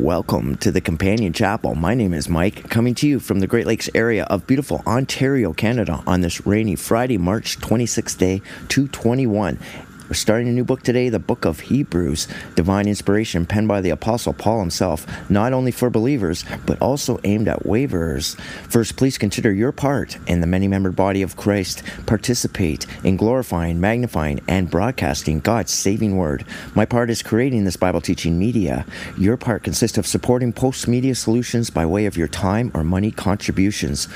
Welcome to the Companion Chapel. My name is Mike, coming to you from the Great Lakes area of beautiful Ontario, Canada, on this rainy Friday, March 26th day, 221. We're starting a new book today, the book of Hebrews, divine inspiration penned by the Apostle Paul himself, not only for believers, but also aimed at waverers. First, please consider your part in the many membered body of Christ. Participate in glorifying, magnifying, and broadcasting God's saving word. My part is creating this Bible teaching media. Your part consists of supporting post media solutions by way of your time or money contributions.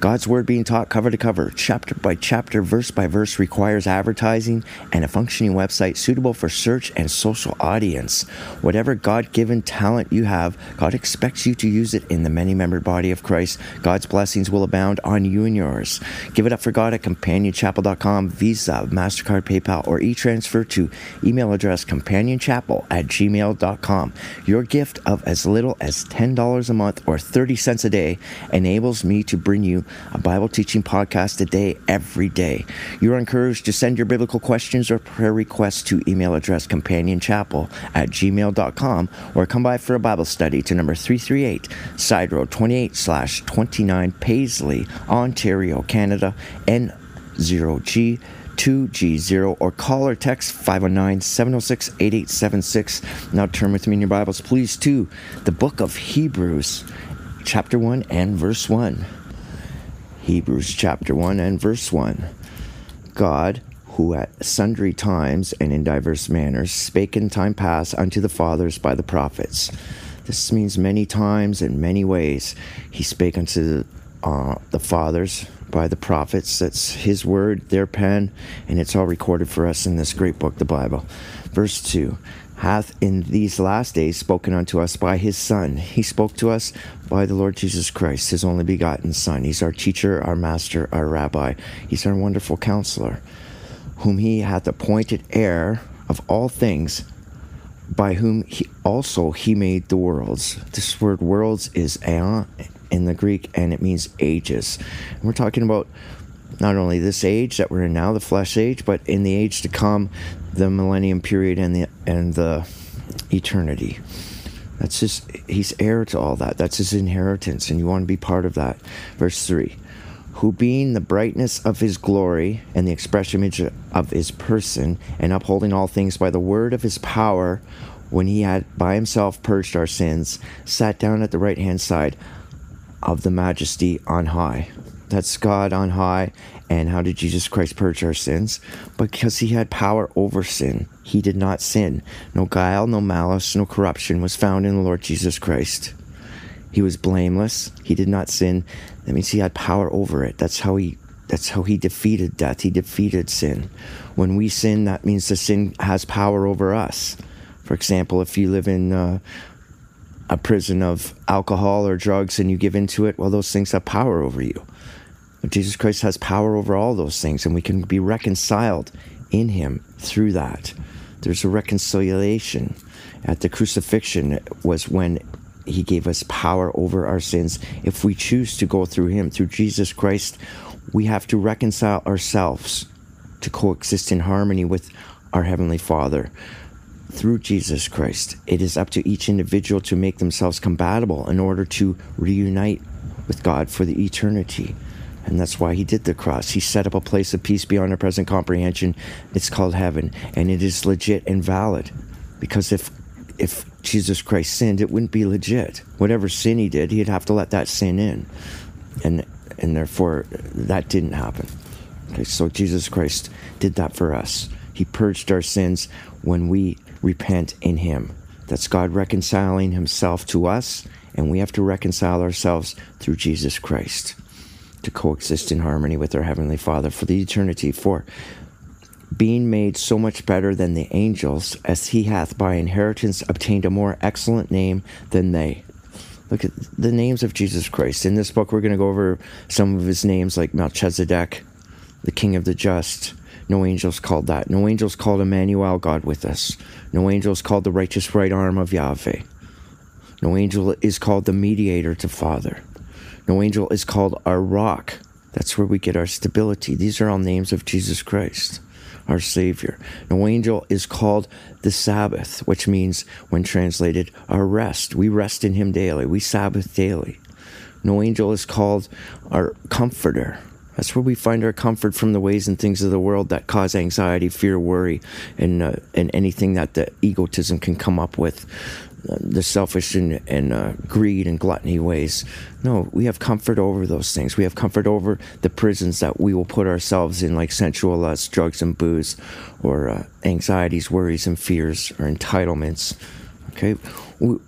God's word being taught cover to cover, chapter by chapter, verse by verse requires advertising and a functioning website suitable for search and social audience. Whatever God given talent you have, God expects you to use it in the many membered body of Christ. God's blessings will abound on you and yours. Give it up for God at companionchapel.com, Visa, MasterCard, PayPal, or e transfer to email address companionchapel at gmail.com. Your gift of as little as $10 a month or 30 cents a day enables me to bring you a Bible teaching podcast a day every day. You're encouraged to send your biblical questions or prayer requests to email address companionchapel at gmail.com or come by for a Bible study to number 338 Side Road 28 slash 29 Paisley, Ontario, Canada, N0G. 2G0 or call or text 509 706 8876. Now turn with me in your Bibles, please, to the book of Hebrews, chapter 1 and verse 1. Hebrews chapter 1 and verse 1. God, who at sundry times and in diverse manners spake in time past unto the fathers by the prophets. This means many times and many ways. He spake unto uh, the fathers by the prophets. That's his word, their pen, and it's all recorded for us in this great book, the Bible. Verse 2 hath in these last days spoken unto us by his Son. He spoke to us by the Lord Jesus Christ, his only begotten Son. He's our teacher, our master, our rabbi. He's our wonderful counselor, whom he hath appointed heir of all things, by whom he also he made the worlds. This word worlds is aeon in the Greek, and it means ages. And we're talking about not only this age that we're in now, the flesh age, but in the age to come, the millennium period and the and the eternity. That's just he's heir to all that. That's his inheritance, and you want to be part of that. Verse three. Who being the brightness of his glory and the express image of his person, and upholding all things by the word of his power, when he had by himself purged our sins, sat down at the right hand side of the majesty on high. That's God on high. And how did Jesus Christ purge our sins? Because he had power over sin. He did not sin. No guile, no malice, no corruption was found in the Lord Jesus Christ. He was blameless. He did not sin. That means he had power over it. That's how he that's how he defeated death. He defeated sin. When we sin, that means the sin has power over us. For example, if you live in uh, a prison of alcohol or drugs and you give into it, well, those things have power over you. Jesus Christ has power over all those things, and we can be reconciled in Him through that. There's a reconciliation. At the crucifixion was when He gave us power over our sins. If we choose to go through Him, through Jesus Christ, we have to reconcile ourselves to coexist in harmony with our Heavenly Father through Jesus Christ. It is up to each individual to make themselves compatible in order to reunite with God for the eternity. And that's why he did the cross. He set up a place of peace beyond our present comprehension. It's called heaven. And it is legit and valid. Because if if Jesus Christ sinned, it wouldn't be legit. Whatever sin he did, he'd have to let that sin in. And and therefore that didn't happen. Okay, so Jesus Christ did that for us. He purged our sins when we repent in him. That's God reconciling himself to us, and we have to reconcile ourselves through Jesus Christ to coexist in harmony with our Heavenly Father for the eternity. For being made so much better than the angels, as he hath by inheritance obtained a more excellent name than they. Look at the names of Jesus Christ. In this book, we're going to go over some of his names, like Melchizedek, the King of the Just. No angels called that. No angels called Emmanuel, God with us. No angels called the righteous right arm of Yahweh. No angel is called the mediator to Father. No angel is called our rock. That's where we get our stability. These are all names of Jesus Christ. our Savior. No angel is called the Sabbath, which means, when translated, our rest. We rest in Him daily, we Sabbath daily. No angel is called our comforter. That's where we find our comfort from the ways and things of the world that cause anxiety, fear, worry, and uh, and anything that the egotism can come up with, the selfish and, and uh, greed and gluttony ways. No, we have comfort over those things. We have comfort over the prisons that we will put ourselves in, like sensual lust, drugs and booze, or uh, anxieties, worries, and fears, or entitlements. Okay, we,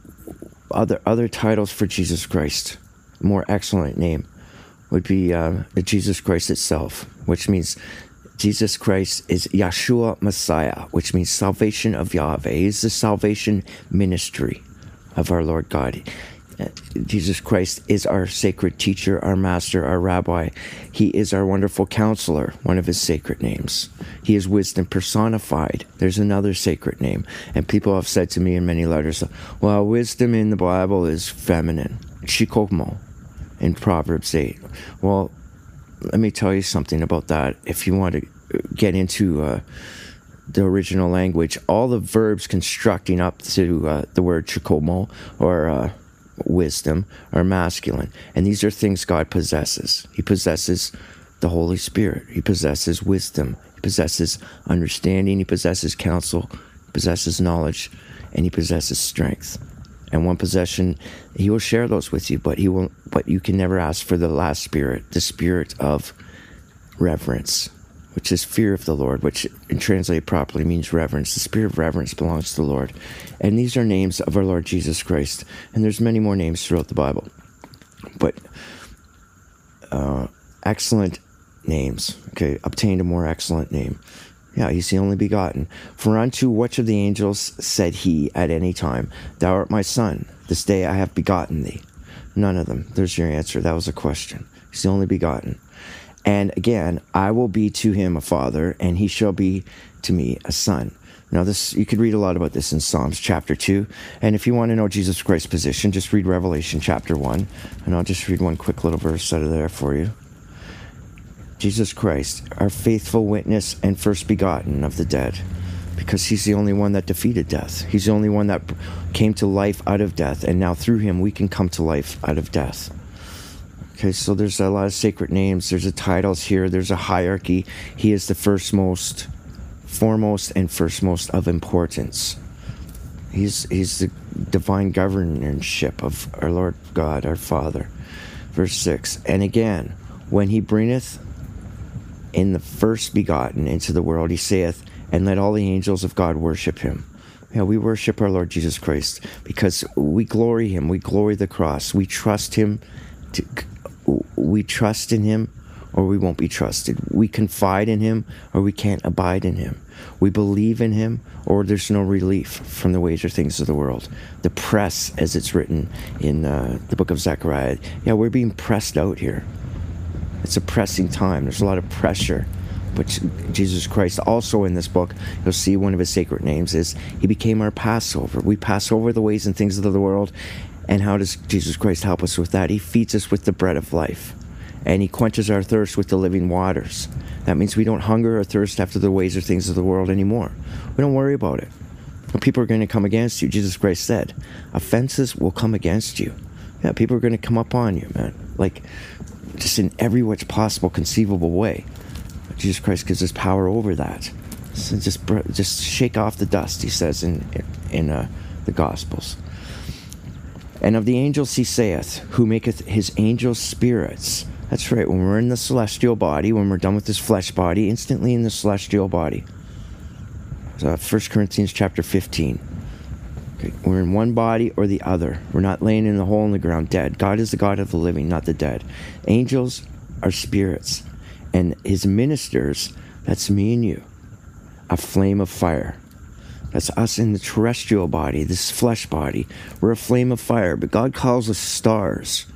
other other titles for Jesus Christ more excellent name would be uh, Jesus Christ itself, which means Jesus Christ is Yeshua Messiah, which means salvation of Yahweh. He is the salvation ministry of our Lord God. Uh, Jesus Christ is our sacred teacher, our master, our rabbi. He is our wonderful counselor, one of his sacred names. He is wisdom personified. There's another sacred name. And people have said to me in many letters, well, wisdom in the Bible is feminine. Chikomo, in Proverbs 8. Well, let me tell you something about that. If you want to get into uh, the original language, all the verbs constructing up to uh, the word chikomo or uh, wisdom are masculine. And these are things God possesses. He possesses the Holy Spirit, He possesses wisdom, He possesses understanding, He possesses counsel, He possesses knowledge, and He possesses strength. And one possession he will share those with you but he will but you can never ask for the last spirit the spirit of reverence which is fear of the lord which translated properly means reverence the spirit of reverence belongs to the lord and these are names of our lord jesus christ and there's many more names throughout the bible but uh, excellent names okay obtained a more excellent name yeah, he's the only begotten. For unto which of the angels said he at any time, Thou art my son, this day I have begotten thee? None of them. There's your answer. That was a question. He's the only begotten. And again, I will be to him a father, and he shall be to me a son. Now, this you could read a lot about this in Psalms chapter 2. And if you want to know Jesus Christ's position, just read Revelation chapter 1. And I'll just read one quick little verse out of there for you. Jesus Christ, our faithful witness and first begotten of the dead, because he's the only one that defeated death. He's the only one that came to life out of death, and now through him we can come to life out of death. Okay, so there's a lot of sacred names, there's a titles here, there's a hierarchy. He is the first most, foremost, and first most of importance. He's, he's the divine governorship of our Lord God, our Father. Verse 6 And again, when he bringeth in the first begotten into the world, he saith, and let all the angels of God worship him. Yeah, we worship our Lord Jesus Christ because we glory him. We glory the cross. We trust him. To, we trust in him or we won't be trusted. We confide in him or we can't abide in him. We believe in him or there's no relief from the ways or things of the world. The press, as it's written in uh, the book of Zechariah, yeah, we're being pressed out here. It's a pressing time. There's a lot of pressure. But Jesus Christ, also in this book, you'll see one of his sacred names is He became our Passover. We pass over the ways and things of the world. And how does Jesus Christ help us with that? He feeds us with the bread of life. And He quenches our thirst with the living waters. That means we don't hunger or thirst after the ways or things of the world anymore. We don't worry about it. When people are going to come against you, Jesus Christ said, offenses will come against you. Yeah, people are going to come up on you, man. Like, just in every which possible conceivable way. Jesus Christ gives us power over that. So just just shake off the dust, he says in in uh, the Gospels. And of the angels he saith, who maketh his angels spirits. That's right. When we're in the celestial body, when we're done with this flesh body, instantly in the celestial body. So 1 Corinthians chapter 15. Okay, we're in one body or the other. We're not laying in the hole in the ground dead. God is the God of the living, not the dead. Angels are spirits, and his ministers, that's me and you, a flame of fire. That's us in the terrestrial body, this flesh body. We're a flame of fire, but God calls us stars.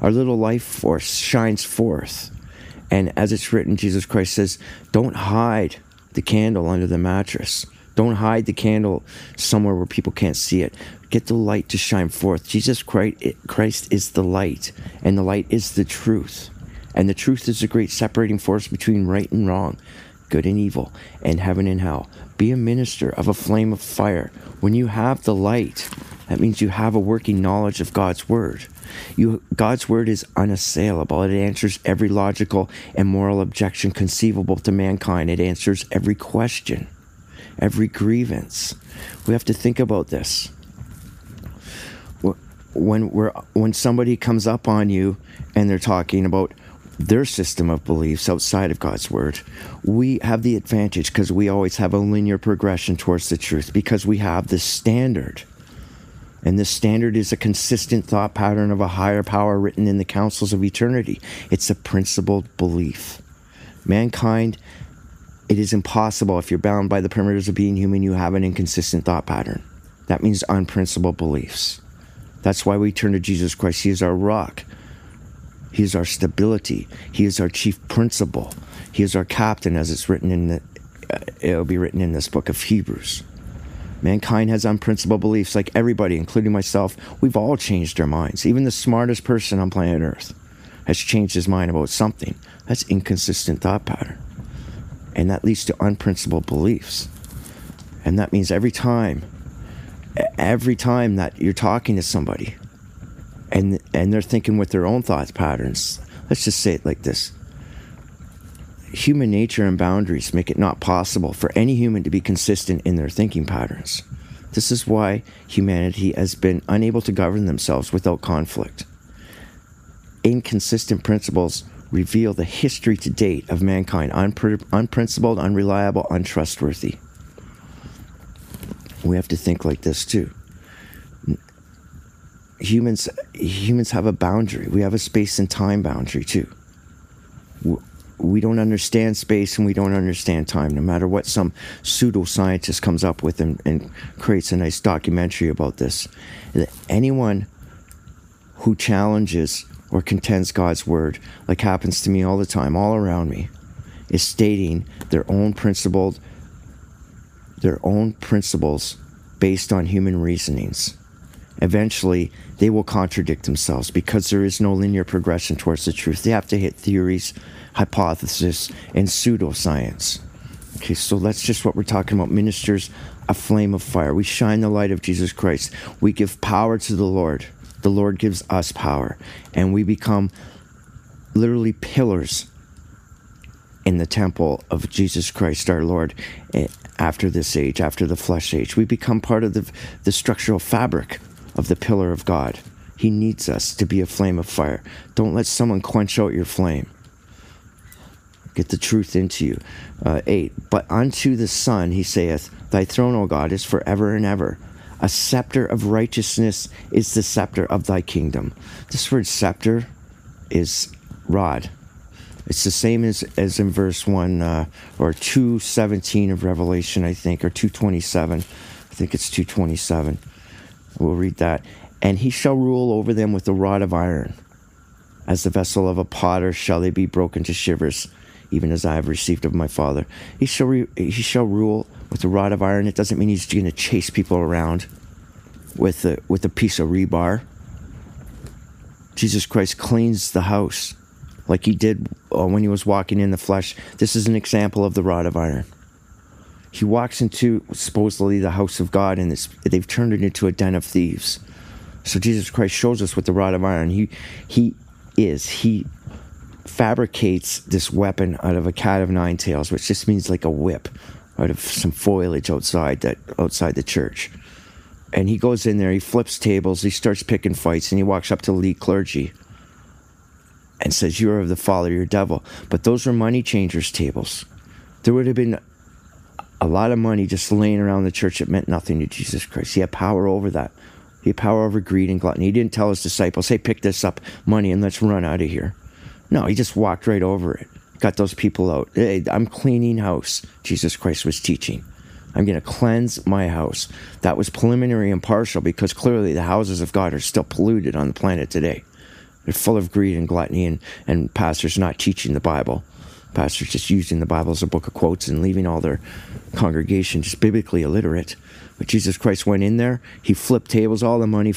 Our little life force shines forth. And as it's written, Jesus Christ says, Don't hide the candle under the mattress. Don't hide the candle somewhere where people can't see it. Get the light to shine forth. Jesus Christ is the light, and the light is the truth. And the truth is the great separating force between right and wrong. good and evil, and heaven and hell. Be a minister of a flame of fire. When you have the light, that means you have a working knowledge of God's word. You, God's word is unassailable. It answers every logical and moral objection conceivable to mankind. It answers every question, every grievance. We have to think about this. When we're when somebody comes up on you and they're talking about their system of beliefs outside of God's word. We have the advantage because we always have a linear progression towards the truth because we have the standard. And this standard is a consistent thought pattern of a higher power written in the councils of eternity. It's a principled belief. Mankind, it is impossible if you're bound by the primitives of being human, you have an inconsistent thought pattern. That means unprincipled beliefs. That's why we turn to Jesus Christ. He is our rock. He is our stability. He is our chief principle. He is our captain, as it's written in the, uh, it'll be written in this book of Hebrews. Mankind has unprincipled beliefs, like everybody, including myself. We've all changed our minds. Even the smartest person on planet Earth has changed his mind about something. That's inconsistent thought pattern. And that leads to unprincipled beliefs. And that means every time, every time that you're talking to somebody, and and they're thinking with their own thoughts patterns. Let's just say it like this. Human nature and boundaries make it not possible for any human to be consistent in their thinking patterns. This is why humanity has been unable to govern themselves without conflict. Inconsistent principles reveal the history to date of mankind unpr- unprincipled, unreliable, untrustworthy. We have to think like this too humans humans have a boundary. We have a space and time boundary too. We don't understand space and we don't understand time, no matter what some pseudoscientist comes up with and, and creates a nice documentary about this. Anyone who challenges or contends God's word, like happens to me all the time, all around me, is stating their own principled, their own principles based on human reasonings eventually they will contradict themselves because there is no linear progression towards the truth. They have to hit theories, hypothesis, and pseudoscience. Okay, so that's just what we're talking about. Ministers, a flame of fire. We shine the light of Jesus Christ. We give power to the Lord. The Lord gives us power. And we become literally pillars in the temple of Jesus Christ our Lord eh, after this age, after the flesh age. We become part of the, the structural fabric of the pillar of God. He needs us to be a flame of fire. Don't let someone quench out your flame. Get the truth into you. Uh, 8. But unto the Son he saith, Thy throne, O God, is forever and ever. A scepter of righteousness is the scepter of thy kingdom. This word scepter is rod. It's the same as, as in verse 1 uh, or 217 of Revelation, I think, or 227. I think it's 227. We'll read that. And he shall rule over them with a rod of iron. As the vessel of a potter shall they be broken to shivers, even as I have received of my Father. He shall, re- he shall rule with a rod of iron. It doesn't mean he's going to chase people around with a, with a piece of rebar. Jesus Christ cleans the house like he did uh, when he was walking in the flesh. This is an example of the rod of iron he walks into supposedly the house of God, and they've turned it into a den of thieves. So Jesus Christ shows us with the rod of iron. He he is he fabricates this weapon out of a cat of nine tails, which just means like a whip out of some foliage outside that outside the church. And he goes in there, he flips tables, he starts picking fights, and he walks up to the lead clergy and says, You are of the father, your devil. But those were money changers' tables. There would have been a lot of money just laying around the church that meant nothing to Jesus Christ. He had power over that. He had power over greed and gluttony. He didn't tell his disciples, hey, pick this up money and let's run out of here. No, he just walked right over it. Got those people out. Hey, I'm cleaning house, Jesus Christ was teaching. I'm going to cleanse my house. That was preliminary and partial because clearly the houses of God are still polluted on the planet today. They're full of greed and gluttony and, and pastors not teaching the Bible pastors just using the Bible as a book of quotes and leaving all their congregation just biblically illiterate. But Jesus Christ went in there, he flipped tables, all the money,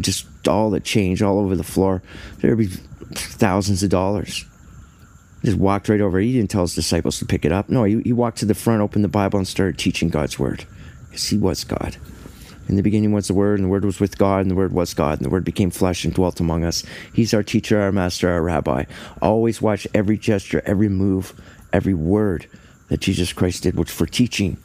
just all the change all over the floor. There'd be thousands of dollars. Just walked right over. He didn't tell his disciples to pick it up. No, he, he walked to the front, opened the Bible, and started teaching God's word. Because he was God. In the beginning was the Word, and the Word was with God, and the Word was God, and the Word became flesh and dwelt among us. He's our teacher, our master, our rabbi. Always watch every gesture, every move, every word that Jesus Christ did was for teaching.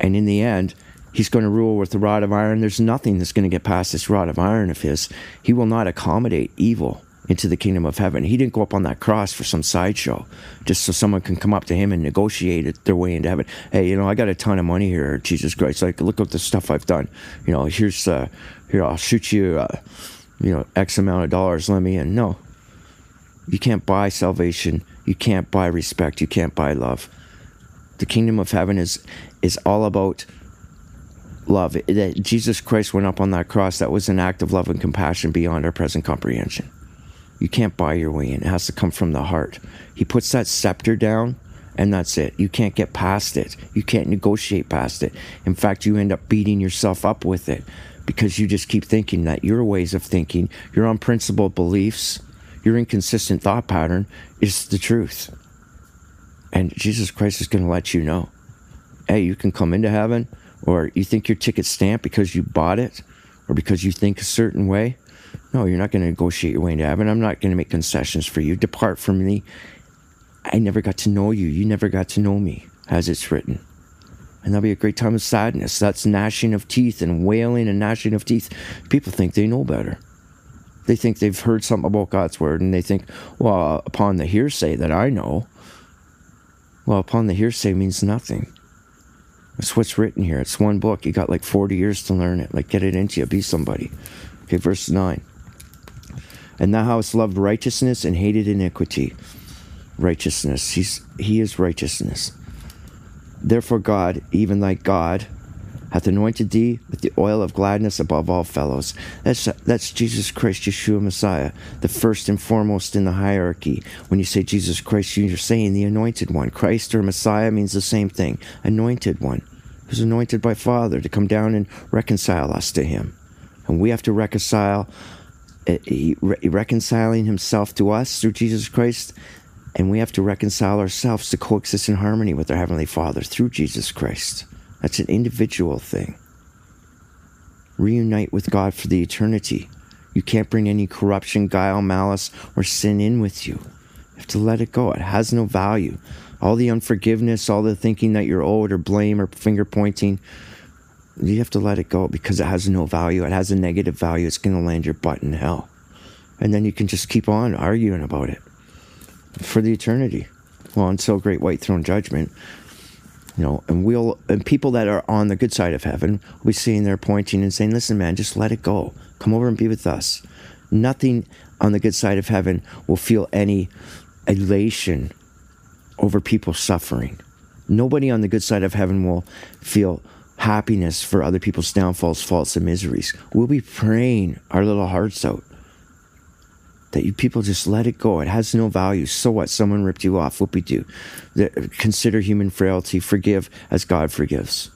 And in the end, He's going to rule with the rod of iron. There's nothing that's going to get past this rod of iron of His. He will not accommodate evil into the kingdom of heaven. He didn't go up on that cross for some sideshow, just so someone can come up to him and negotiate their way into heaven. Hey, you know, I got a ton of money here, Jesus Christ. Like, look at the stuff I've done. You know, here's, uh, here, I'll shoot you, uh, you know, X amount of dollars, let me in. No. You can't buy salvation. You can't buy respect. You can't buy love. The kingdom of heaven is, is all about love. That Jesus Christ went up on that cross, that was an act of love and compassion beyond our present comprehension. You can't buy your way in. It has to come from the heart. He puts that scepter down, and that's it. You can't get past it. You can't negotiate past it. In fact, you end up beating yourself up with it because you just keep thinking that your ways of thinking, your unprincipled beliefs, your inconsistent thought pattern is the truth. And Jesus Christ is going to let you know hey, you can come into heaven, or you think your ticket's stamped because you bought it, or because you think a certain way. No, you're not going to negotiate your way into heaven. I'm not going to make concessions for you. Depart from me. I never got to know you. You never got to know me, as it's written. And that'll be a great time of sadness. That's gnashing of teeth and wailing and gnashing of teeth. People think they know better. They think they've heard something about God's word and they think, well, upon the hearsay that I know, well, upon the hearsay means nothing. That's what's written here. It's one book. You got like 40 years to learn it. Like, get it into you. Be somebody. Okay, verse 9. And thou hast loved righteousness and hated iniquity. Righteousness. He's, he is righteousness. Therefore, God, even thy God, hath anointed thee with the oil of gladness above all fellows. That's, that's Jesus Christ, Yeshua Messiah, the first and foremost in the hierarchy. When you say Jesus Christ, you're saying the anointed one. Christ or Messiah means the same thing. Anointed one, who's anointed by Father to come down and reconcile us to him. And we have to reconcile Uh, he, reconciling himself to us through Jesus Christ, and we have to reconcile ourselves to coexist in harmony with our Heavenly Father through Jesus Christ. That's an individual thing. Reunite with God for the eternity. You can't bring any corruption, guile, malice, or sin in with you. You have to let it go. It has no value. All the unforgiveness, all the thinking that you're owed or blame or finger pointing, you have to let it go because it has no value. It has a negative value. It's going to land your butt in hell. And then you can just keep on arguing about it for the eternity. Well, until great white throne judgment, you know, and we'll, and people that are on the good side of heaven will be sitting there pointing and saying, listen, man, just let it go. Come over and be with us. Nothing on the good side of heaven will feel any elation over people suffering. Nobody on the good side of heaven will feel happiness for other people's downfalls, faults, and miseries. We'll be praying our little hearts out. That you people just let it go. It has no value. So what? Someone ripped you off. We do? consider human frailty. Forgive as God forgives.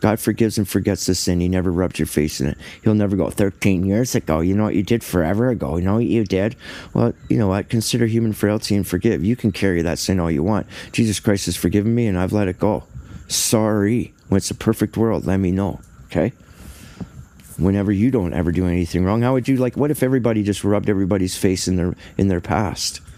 God forgives and forgets the sin. He never rubbed your face in it. He'll never go, 13 years ago, you know what you did forever ago? You know what you did? Well, you know what? Consider human frailty and forgive. You can carry that sin all you want. Jesus Christ has forgiven me and I've let it go. Sorry. When it's a perfect world, let me know. Okay? Whenever you don't ever do anything wrong, how would you like what if everybody just rubbed everybody's face in their in their past?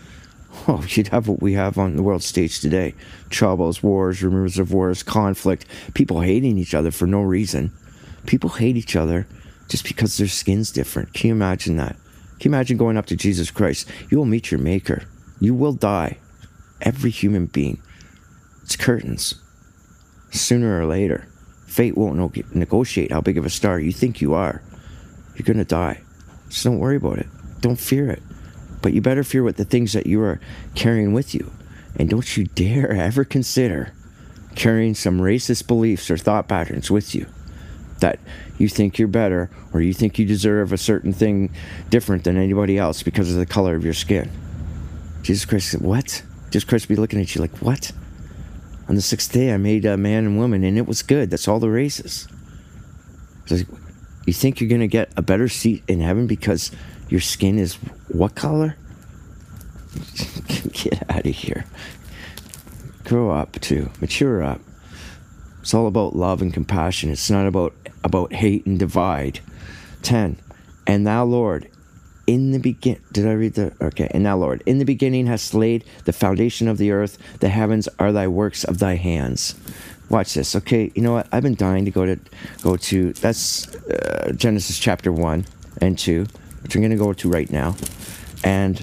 Oh, you'd have what we have on the world stage today. Troubles, wars, rumors of wars, conflict, people hating each other for no reason. People hate each other just because their skin's different. Can you imagine that? Can you imagine going up to Jesus Christ? You will meet your maker. You will die. Every human being. It's curtains sooner or later. Fate won't negotiate how big of a star you think you are. You're going to die. So don't worry about it. Don't fear it. But you better fear what the things that you are carrying with you. And don't you dare ever consider carrying some racist beliefs or thought patterns with you that you think you're better or you think you deserve a certain thing different than anybody else because of the color of your skin. Jesus Christ What? Jesus Christ be looking at you like, What? On the sixth day, I made a man and woman, and it was good. That's all the races. You think you're going to get a better seat in heaven because your skin is what color? Get out of here. Grow up too. Mature up. It's all about love and compassion. It's not about about hate and divide. 10. And thou, Lord, in the begin did I read the okay, and now Lord, in the beginning hast laid the foundation of the earth, the heavens are thy works of thy hands. Watch this. Okay, you know what? I've been dying to go to go to that's uh, Genesis chapter 1 and 2, which I'm going to go to right now. And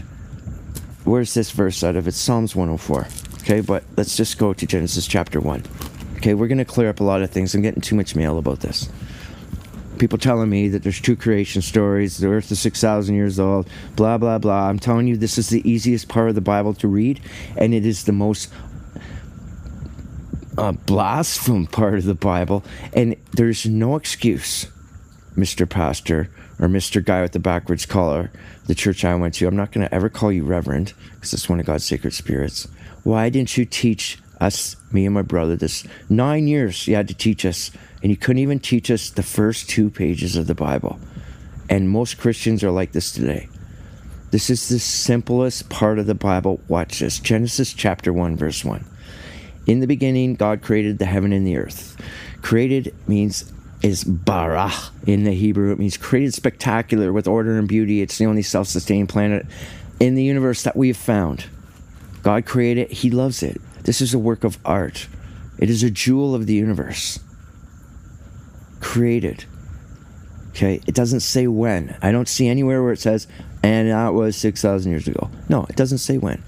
where's this verse out of? It's Psalms 104. Okay, but let's just go to Genesis chapter 1. Okay, we're going to clear up a lot of things. I'm getting too much mail about this. People telling me that there's two creation stories, the earth is 6,000 years old, blah, blah, blah. I'm telling you, this is the easiest part of the Bible to read, and it is the most uh, part of the Bible, and there's no excuse, Mr. Pastor or Mr. Guy with the backwards collar, the church I went to. I'm not going to ever call you Reverend because it's one of God's sacred spirits. Why didn't you teach us, me and my brother, this nine years you had to teach us, and you couldn't even teach us the first two pages of the Bible. And most Christians are like this today. This is the simplest part of the Bible. Watch this Genesis chapter 1, verse 1. In the beginning, God created the heaven and the earth. Created means is bara in the Hebrew. It means created spectacular with order and beauty. It's the only self sustaining planet in the universe that we have found. God created it, He loves it. This is a work of art. It is a jewel of the universe. Created. Okay, it doesn't say when. I don't see anywhere where it says, and that was 6,000 years ago. No, it doesn't say when.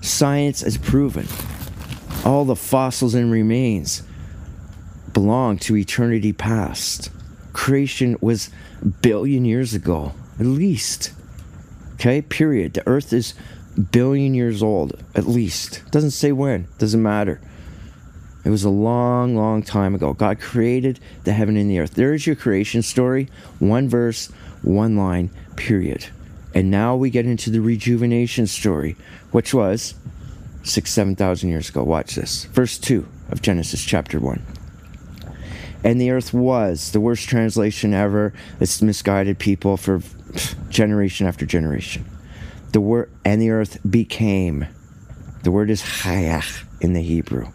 Science has proven all the fossils and remains belong to eternity past. Creation was a billion years ago, at least. Okay, period. The earth is billion years old, at least. Doesn't say when, doesn't matter. It was a long, long time ago. God created the heaven and the earth. There is your creation story. One verse, one line, period. And now we get into the rejuvenation story, which was six, seven thousand years ago. Watch this. Verse 2 of Genesis chapter 1. And the earth was the worst translation ever. It's misguided people for generation after generation. The word and the earth became. The word is hayach in the Hebrew.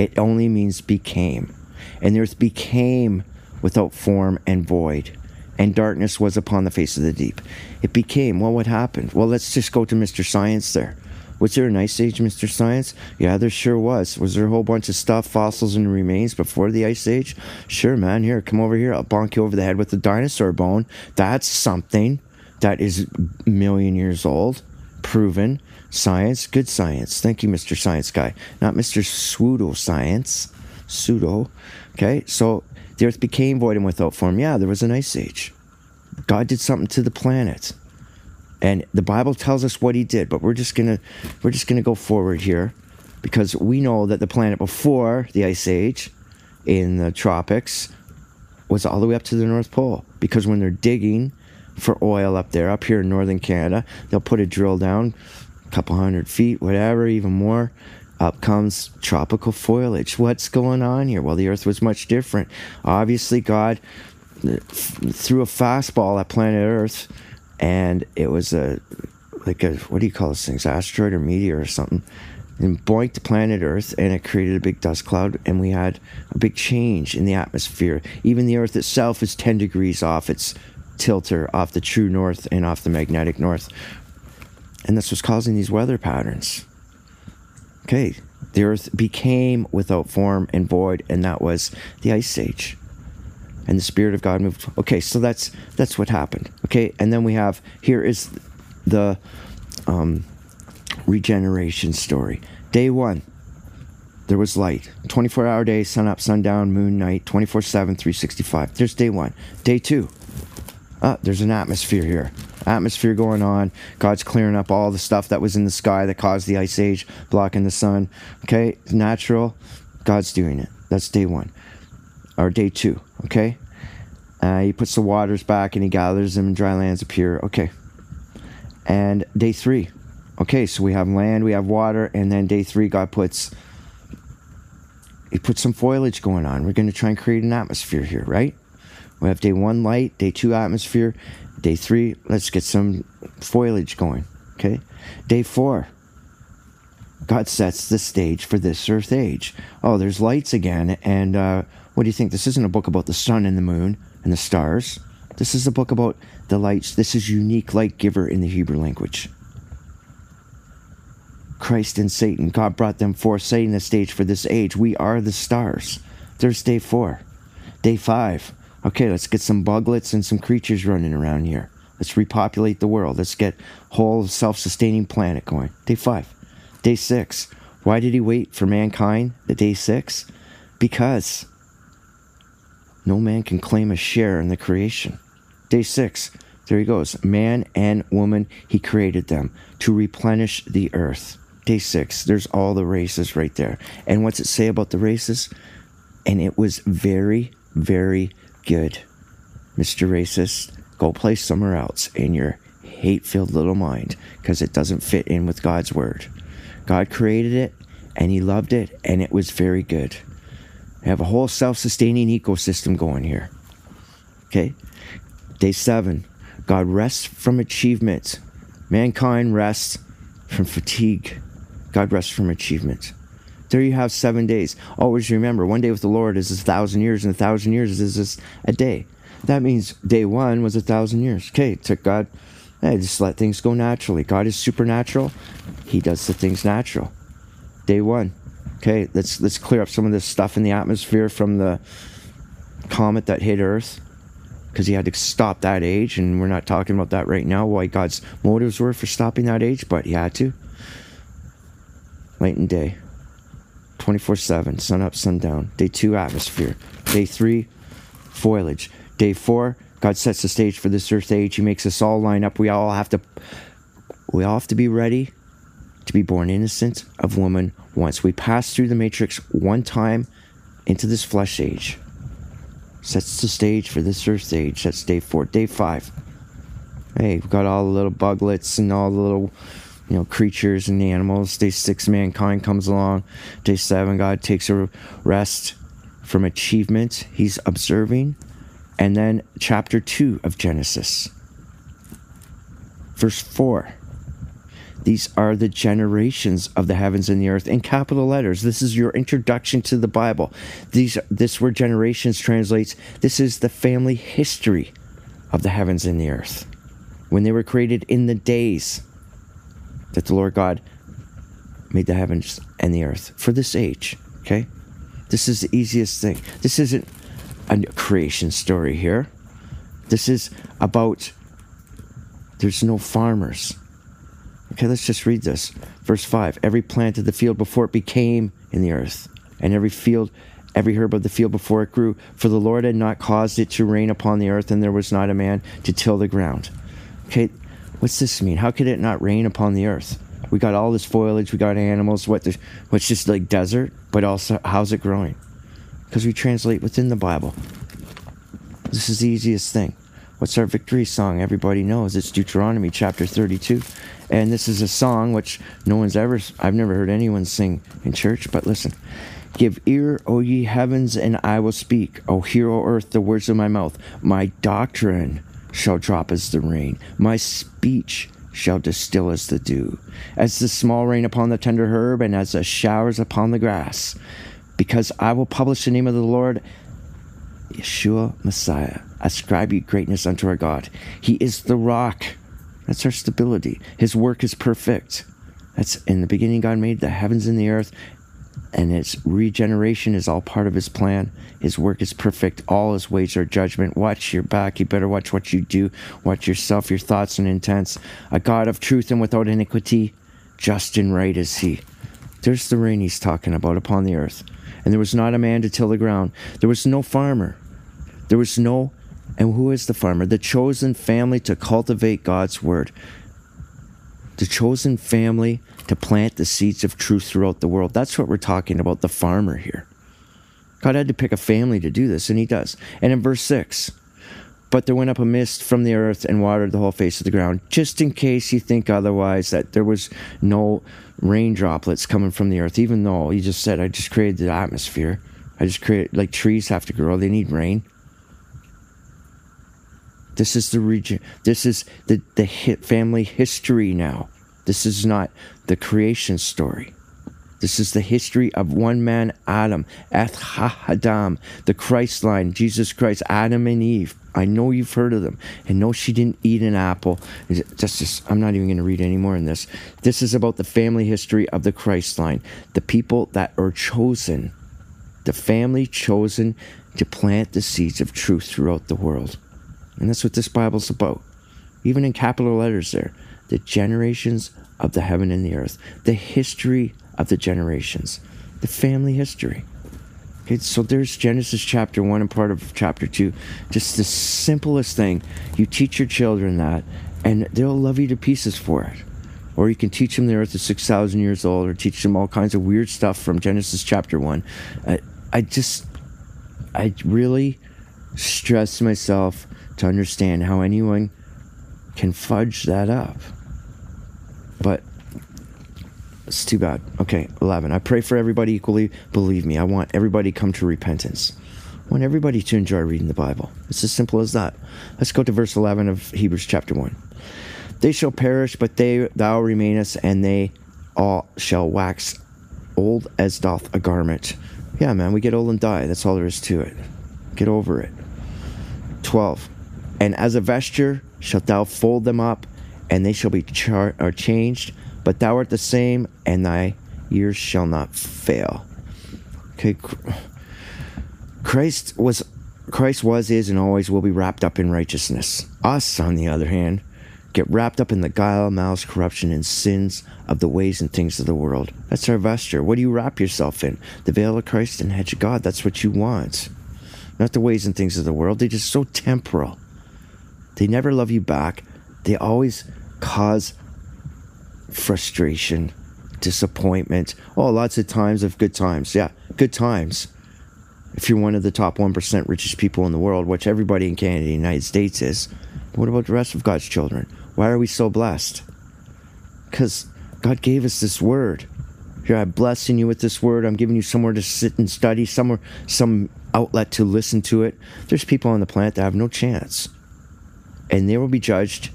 It only means became. And the earth became without form and void, and darkness was upon the face of the deep. It became. Well, what happened? Well, let's just go to Mr. Science there. Was there an ice age, Mr. Science? Yeah, there sure was. Was there a whole bunch of stuff, fossils and remains before the ice age? Sure, man. Here, come over here. I'll bonk you over the head with a dinosaur bone. That's something that is a million years old. Proven. Science. Good science. Thank you, Mr. Science Guy. Not Mr. Pseudo Science. Pseudo. Okay, so the earth became void and without form. Yeah, there was an ice age. God did something to the planet and the bible tells us what he did but we're just gonna we're just gonna go forward here because we know that the planet before the ice age in the tropics was all the way up to the north pole because when they're digging for oil up there up here in northern canada they'll put a drill down couple hundred feet whatever even more. Up comes tropical foliage. What's going on here? Well the earth was much different. Obviously god uh, threw a fastball at planet earth and it was a like a what do you call those things? Asteroid or meteor or something. And boinked planet earth and it created a big dust cloud and we had a big change in the atmosphere. Even the earth itself is 10 degrees off its tilter off the true north and off the magnetic north and that's what's causing these weather patterns okay the earth became without form and void and that was the ice age and the spirit of God moved. Okay, so that's that's what happened. Okay, and then we have here is the um, regeneration story. Day one, there was light. 24 hour day, sun up, sundown, moon, night, 24 7, 365. There's day one. Day two, ah, there's an atmosphere here. Atmosphere going on. God's clearing up all the stuff that was in the sky that caused the ice age, blocking the sun. Okay, natural. God's doing it. That's day one. Or day two. Okay? Uh, he puts the waters back and he gathers them and dry lands appear. Okay. And day three. Okay, so we have land, we have water, and then day three, God puts he puts some foliage going on. We're going to try and create an atmosphere here, right? We have day one light, day two atmosphere, day three, let's get some foliage going. Okay. Day four. God sets the stage for this earth age. Oh, there's lights again. And uh, what do you think? This isn't a book about the sun and the moon and the stars. This is a book about the lights. This is unique light giver in the Hebrew language. Christ and Satan. God brought them forth, setting the stage for this age. We are the stars. There's day four. Day five. Okay, let's get some buglets and some creatures running around here. Let's repopulate the world. Let's get whole self-sustaining planet going. Day five. Day six. Why did he wait for mankind? The day six? Because no man can claim a share in the creation. Day six. There he goes. Man and woman, he created them to replenish the earth. Day six. There's all the races right there. And what's it say about the races? And it was very, very good. Mr. Racist, go play somewhere else in your hate filled little mind because it doesn't fit in with God's word. God created it and He loved it and it was very good. We have a whole self sustaining ecosystem going here. Okay? Day seven God rests from achievement. Mankind rests from fatigue. God rests from achievement. There you have seven days. Always remember, one day with the Lord is a thousand years, and a thousand years is just a day. That means day one was a thousand years. Okay, took God, hey, just let things go naturally. God is supernatural. He does the things natural. Day one. Okay, let's let's clear up some of this stuff in the atmosphere from the comet that hit Earth. Because he had to stop that age, and we're not talking about that right now, why God's motives were for stopping that age, but he had to. Night and day. 24 7, sun up, sun down. Day two, atmosphere. Day three, foliage. Day four, God sets the stage for this earth age. He makes us all line up. We all have to we all have to be ready to be born innocent of woman once. We pass through the matrix one time into this flesh age. Sets the stage for this earth age. That's day four. Day five. Hey, we've got all the little buglets and all the little you know, creatures and the animals. Day six, mankind comes along. Day seven, God takes a rest from achievement. He's observing. And then chapter two of Genesis, verse four. These are the generations of the heavens and the earth in capital letters. This is your introduction to the Bible. These this word generations translates this is the family history of the heavens and the earth. When they were created in the days that the Lord God made the heavens and the earth for this age. Okay? This is the easiest thing. This isn't a creation story here. This is about there's no farmers. Okay, let's just read this. Verse 5 Every plant of the field before it became in the earth, and every field, every herb of the field before it grew, for the Lord had not caused it to rain upon the earth, and there was not a man to till the ground. Okay, what's this mean? How could it not rain upon the earth? We got all this foliage, we got animals, what the, what's just like desert, but also how's it growing? Because we translate within the Bible. This is the easiest thing. What's our victory song? Everybody knows it's Deuteronomy chapter 32. And this is a song which no one's ever, I've never heard anyone sing in church, but listen. Give ear, O ye heavens, and I will speak. O hear, O earth, the words of my mouth. My doctrine shall drop as the rain. My speech shall distill as the dew, as the small rain upon the tender herb, and as the showers upon the grass. Because I will publish the name of the Lord, Yeshua Messiah. Ascribe ye greatness unto our God. He is the rock. That's our stability. His work is perfect. That's in the beginning, God made the heavens and the earth, and its regeneration is all part of his plan. His work is perfect. All his ways are judgment. Watch your back. You better watch what you do. Watch yourself, your thoughts and intents. A God of truth and without iniquity, just and right is he. There's the rain he's talking about upon the earth. And there was not a man to till the ground. There was no farmer. There was no, and who is the farmer? The chosen family to cultivate God's word. The chosen family to plant the seeds of truth throughout the world. That's what we're talking about, the farmer here. God had to pick a family to do this, and he does. And in verse 6, but there went up a mist from the earth and watered the whole face of the ground, just in case you think otherwise, that there was no rain droplets coming from the earth, even though he just said, I just created the atmosphere. I just created, like trees have to grow, they need rain. This is the region, this is the, the family history now This is not the creation story. This is the history of one man, Adam, Eth Adam, the Christ line, Jesus Christ, Adam and Eve. I know you've heard of them, and no, she didn't eat an apple. Just, just, I'm not even going to read any more in this. This is about the family history of the Christ line, the people that are chosen, the family chosen to plant the seeds of truth throughout the world, and that's what this Bible's about. Even in capital letters, there, the generations of the heaven and the earth, the history of the generations, the family history. Okay, so there's Genesis chapter 1 and part of chapter 2. Just the simplest thing. You teach your children that, and they'll love you to pieces for it. Or you can teach them the earth is 6,000 years old, or teach them all kinds of weird stuff from Genesis chapter 1. Uh, I just, I really stress myself to understand how anyone can fudge that up. But it's too bad. Okay, 11. I pray for everybody equally. Believe me, I want everybody to come to repentance. I want everybody to enjoy reading the Bible. It's as simple as that. Let's go to verse 11 of Hebrews chapter 1. They shall perish, but they thou remainest, and they all shall wax old as doth a garment. Yeah, man, we get old and die. That's all there is to it. Get over it. 12. And as a vesture shalt thou fold them up, and they shall be char- or changed but thou art the same, and thy years shall not fail. Okay, Christ was, Christ was, is, and always will be wrapped up in righteousness. Us, on the other hand, get wrapped up in the guile, malice, corruption, and sins of the ways and things of the world. That's our vesture. What do you wrap yourself in? The veil of Christ and hedge of God. That's what you want. Not the ways and things of the world. They're just so temporal. They never love you back. They always cause frustration, disappointment. Oh, lots of times of good times. Yeah, good times. If you're one of the top 1% richest people in the world, which everybody in Canada and the United States is, what about the rest of God's children? Why are we so blessed? Because God gave us this word. Here, I'm blessing you with this word. I'm giving you somewhere to sit and study, somewhere, some outlet to listen to it. There's people on the planet that have no chance. And they will be judged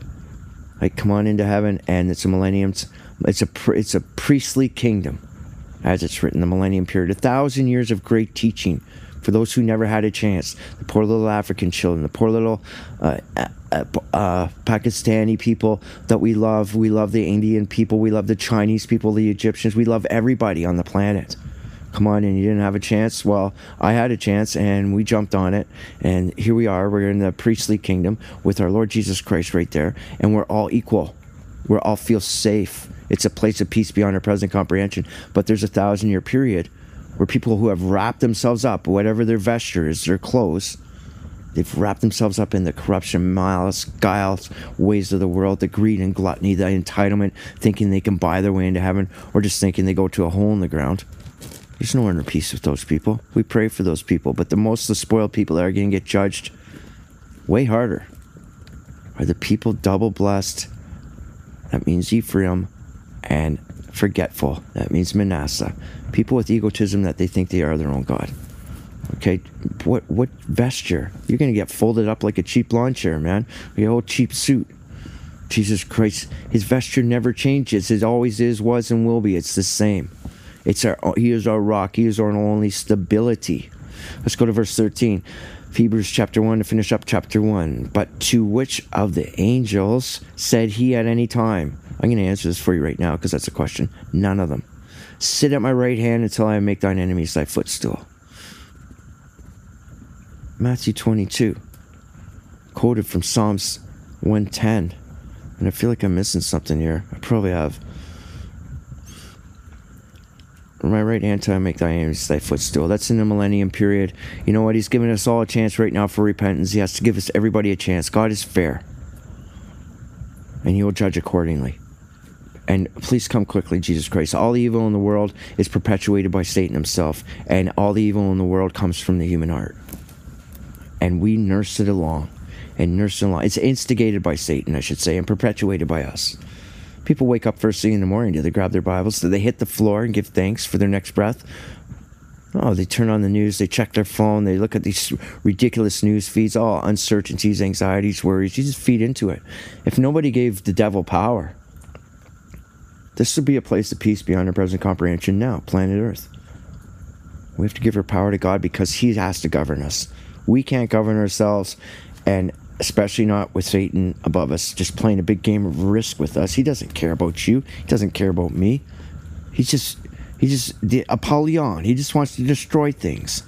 like come on into heaven and it's a millennium it's a it's a priestly kingdom as it's written the millennium period. A thousand years of great teaching for those who never had a chance. The poor little african children the poor little uh, uh, uh, pakistani people that we love. We love the indian people. We love the chinese people the egyptians. We love everybody on the planet come on and you didn't have a chance. Well i had a chance and we jumped on it and here we are. We're in the priestly kingdom with our lord jesus christ right there and we're all equal. We all feel safe. It's a place of peace beyond our present comprehension. But there's a thousand year period where people who have wrapped themselves up whatever their vesture is their clothes They've wrapped themselves up in the corruption, malice, guiles, ways of the world, the greed and gluttony, the entitlement, thinking they can buy their way into heaven, or just thinking they go to a hole in the ground. There's no inner peace with those people. We pray for those people, but the most the spoiled people that are going to get judged way harder are the people double blessed. That means Ephraim and forgetful. That means Manasseh. People with egotism that they think they are their own God. Okay, what what vesture? You're gonna get folded up like a cheap lawn chair, man. Your old cheap suit. Jesus Christ, his vesture never changes. It always is, was, and will be. It's the same. It's our He is our rock. He is our only stability. Let's go to verse 13. Hebrews chapter 1 to finish up chapter 1. But to which of the angels said he at any time? I'm going to answer this for you right now because that's a question. None of them. Sit at my right hand until I make thine enemies thy footstool. Matthew 22, quoted from Psalms 110. And I feel like I'm missing something here. I probably have my right hand to make thy enemies thy footstool. That's in the millennium period. You know what? He's giving us all a chance right now for repentance. He has to give us everybody a chance. God is fair. And he will judge accordingly. And please come quickly, Jesus Christ. All the evil in the world is perpetuated by Satan himself, and all the evil in the world comes from the human heart. And we nurse it along and nurse it along. It's instigated by Satan, I should say, and perpetuated by us. People wake up first thing in the morning. Do they grab their Bibles? Do they hit the floor and give thanks for their next breath? Oh, they turn on the news, they check their phone, they look at these ridiculous news feeds, all uncertainties, anxieties, worries. You just feed into it. If nobody gave the devil power, This would be a place of peace beyond our present comprehension now, planet Earth. We have to give our power to God because He has to govern us. We can't govern ourselves, and especially not with Satan above us, just playing a big game of risk with us. He doesn't care about you. He doesn't care about me. He's just, he just, the Apollyon. He just wants to destroy things.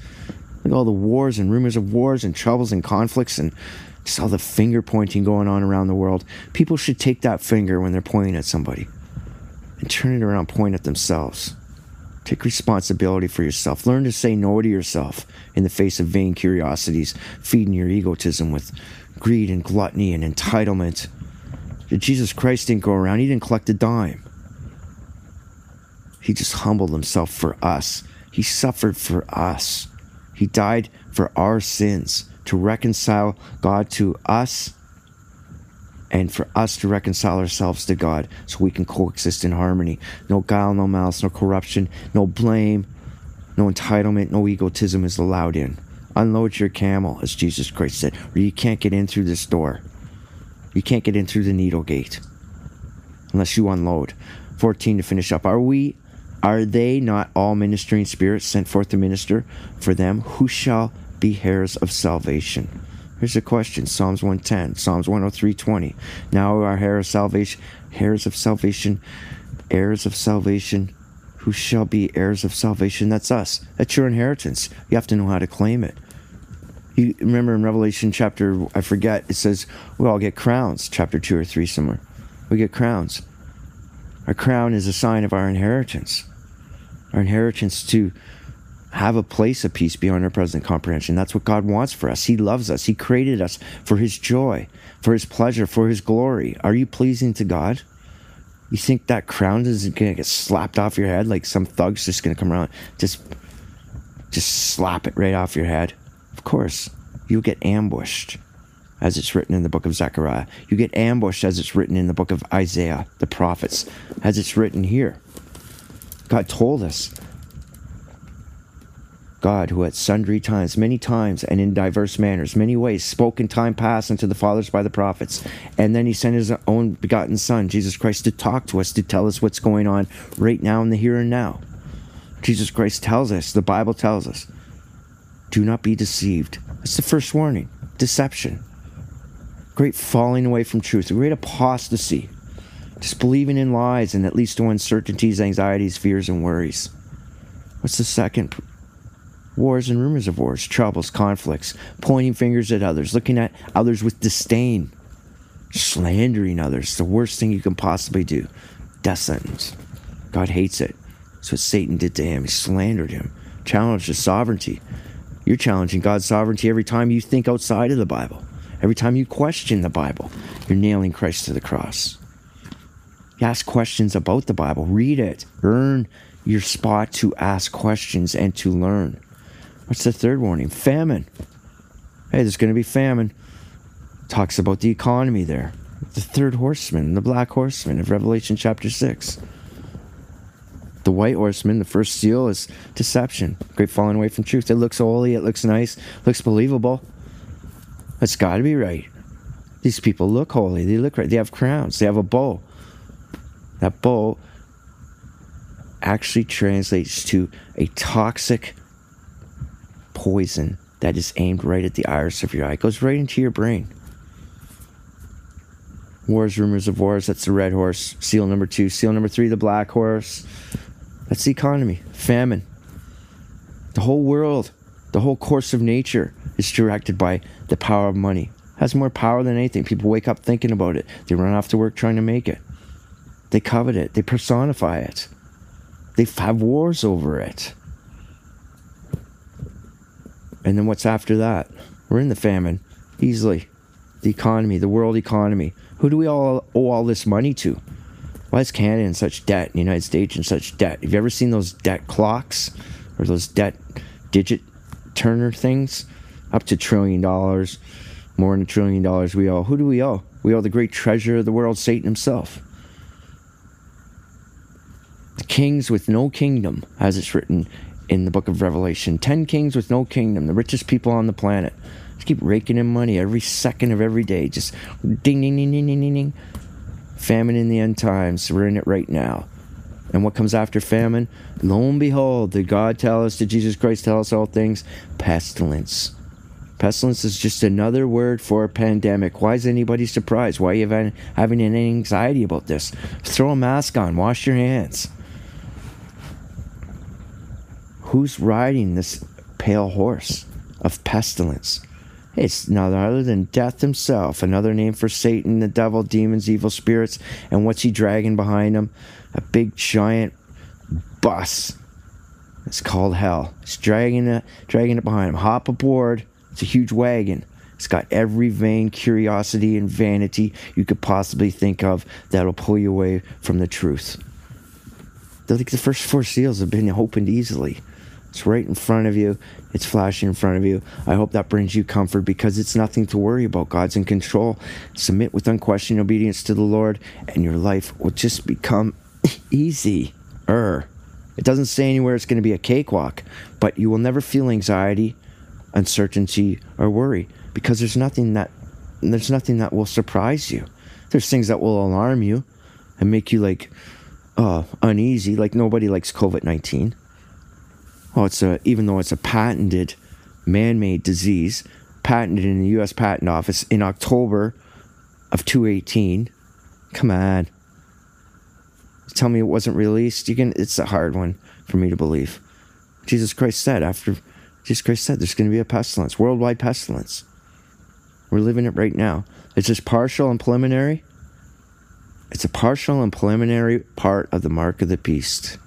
At all the wars and rumors of wars and troubles and conflicts and just all the finger pointing going on around the world. People should take that finger when they're pointing at somebody and turn it around, point at themselves. Take responsibility for yourself. Learn to say no to yourself in the face of vain curiosities, feeding your egotism with greed and gluttony and entitlement. Jesus Christ didn't go around, he didn't collect a dime. He just humbled himself for us. He suffered for us. He died for our sins to reconcile God to us and for us to reconcile ourselves to God so we can coexist in harmony. No guile, no malice, no corruption, no blame, no entitlement, no egotism is allowed in. Unload your camel, as Jesus Christ said, or you can't get in through this door. You can't get in through the needle gate unless you unload. 14 to finish up. Are we are they not all ministering spirits sent forth to minister for them who shall be heirs of salvation? Here's a question Psalms 110, Psalms 103:20. Now are heirs of salvation, heirs of salvation, heirs of salvation, who shall be heirs of salvation? That's us. That's your inheritance. You have to know how to claim it. You remember in Revelation chapter, I forget, it says we all get crowns, chapter 2 or 3 somewhere. We get crowns. Our crown is a sign of our inheritance. Our inheritance to have a place of peace beyond our present comprehension. That's what God wants for us. He loves us. He created us for His joy, for His pleasure, for His glory. Are you pleasing to God? You think that crown is going to get slapped off your head like some thug's just going to come around, just, just slap it right off your head? Course, you'll get ambushed, as it's written in the book of Zechariah. You get ambushed, as it's written in the book of Isaiah, the prophets, as it's written here. God told us God, who at sundry times, many times, and in diverse manners, many ways, spoke in time past unto the fathers by the prophets. And then he sent his own begotten Son, Jesus Christ, to talk to us, to tell us what's going on right now in the here and now. Jesus Christ tells us, the Bible tells us, do not be deceived. That's the first warning deception. Great falling away from truth, great apostasy. Just believing in lies and that leads to uncertainties, anxieties, fears, and worries. What's the second wars and rumors of wars, troubles, conflicts, pointing fingers at others, looking at others with disdain, slandering others. The worst thing you can possibly do. Death sentence. God hates it. That's what Satan did to him. He slandered him, challenged his sovereignty. You're challenging God's sovereignty every time you think outside of the Bible. Every time you question the Bible, you're nailing Christ to the cross. You ask questions about the Bible, read it, earn your spot to ask questions and to learn. What's the third warning? Famine. Hey, there's going to be famine. Talks about the economy there. The third horseman, the black horseman of Revelation chapter 6. The white horseman, the first seal, is deception. Great falling away from truth. It looks holy, it looks nice, looks believable. It's got to be right. These people look holy, they look right. They have crowns, they have a bow. That bow actually translates to a toxic poison that is aimed right at the iris of your eye. It goes right into your brain. Wars, rumors of wars. That's the red horse. Seal number two. Seal number three, the black horse. That's the economy. Famine. The whole world, the whole course of nature is directed by the power of money. It has more power than anything. People wake up thinking about it. They run off to work trying to make it. They covet it. They personify it. They have wars over it. And then what's after that? We're in the famine easily. The economy, the world economy. Who do we all owe all this money to? Why is Canada in such debt, the United States in such debt? Have you ever seen those debt clocks or those debt digit turner things? Up to trillion dollars, more than a trillion dollars we owe. Who do we owe? We owe the great treasure of the world, Satan himself. The kings with no kingdom, as it's written in the book of Revelation. Ten kings with no kingdom, the richest people on the planet. Just keep raking in money every second of every day. Just ding, ding, ding, ding, ding, ding, ding. Famine in the end times. We're in it right now. And what comes after famine? Lo and behold, did God tell us, did Jesus Christ tell us all things? Pestilence. Pestilence is just another word for a pandemic. Why is anybody surprised? Why are you having any anxiety about this? Throw a mask on, wash your hands. Who's riding this pale horse of pestilence? It's none other than death himself, another name for Satan, the devil, demons, evil spirits. And what's he dragging behind him? A big giant bus. It's called hell. He's dragging it, dragging it behind him. Hop aboard it's a huge wagon. It's got every vain curiosity and vanity you could possibly think of that'll pull you away from the truth. They're like the first four seals have been opened easily. It's right in front of you. It's flashing in front of you. I hope that brings you comfort because it's nothing to worry about. God's in control. Submit with unquestioning obedience to the Lord, and your life will just become easy. Er. It doesn't say anywhere it's going to be a cakewalk, but you will never feel anxiety uncertainty or worry because there's nothing that there's nothing that will surprise you. There's things that will alarm you and make you like uh, uneasy. Like nobody likes COVID nineteen. Oh, it's a even though it's a patented man-made disease, patented in the U.S. Patent Office in October of 2018. Come on, tell me it wasn't released. You can. It's a hard one for me to believe. Jesus Christ said after Jesus Christ said there's going to be a pestilence, worldwide pestilence. We're living it right now. It's just partial and preliminary. It's a partial and preliminary part of the mark of the beast.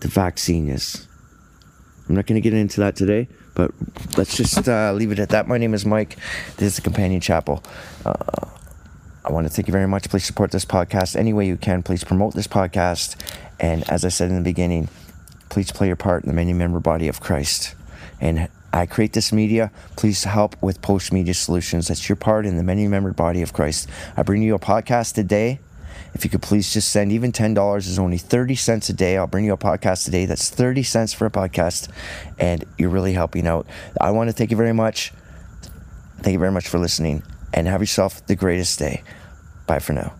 The vaccine is. I'm not going to get into that today, but let's just uh, leave it at that. My name is Mike. This is the Companion Chapel. Uh, I want to thank you very much. Please support this podcast any way you can. Please promote this podcast. And as I said in the beginning, please play your part in the many member body of Christ. And I create this media. Please help with Post Media Solutions. That's your part in the many member body of Christ. I bring you a podcast today. If you could please just send even $10 is only 30 cents a day. I'll bring you a podcast today. That's 30 cents for a podcast. And you're really helping out. I want to thank you very much. Thank you very much for listening. And have yourself the greatest day. Bye for now.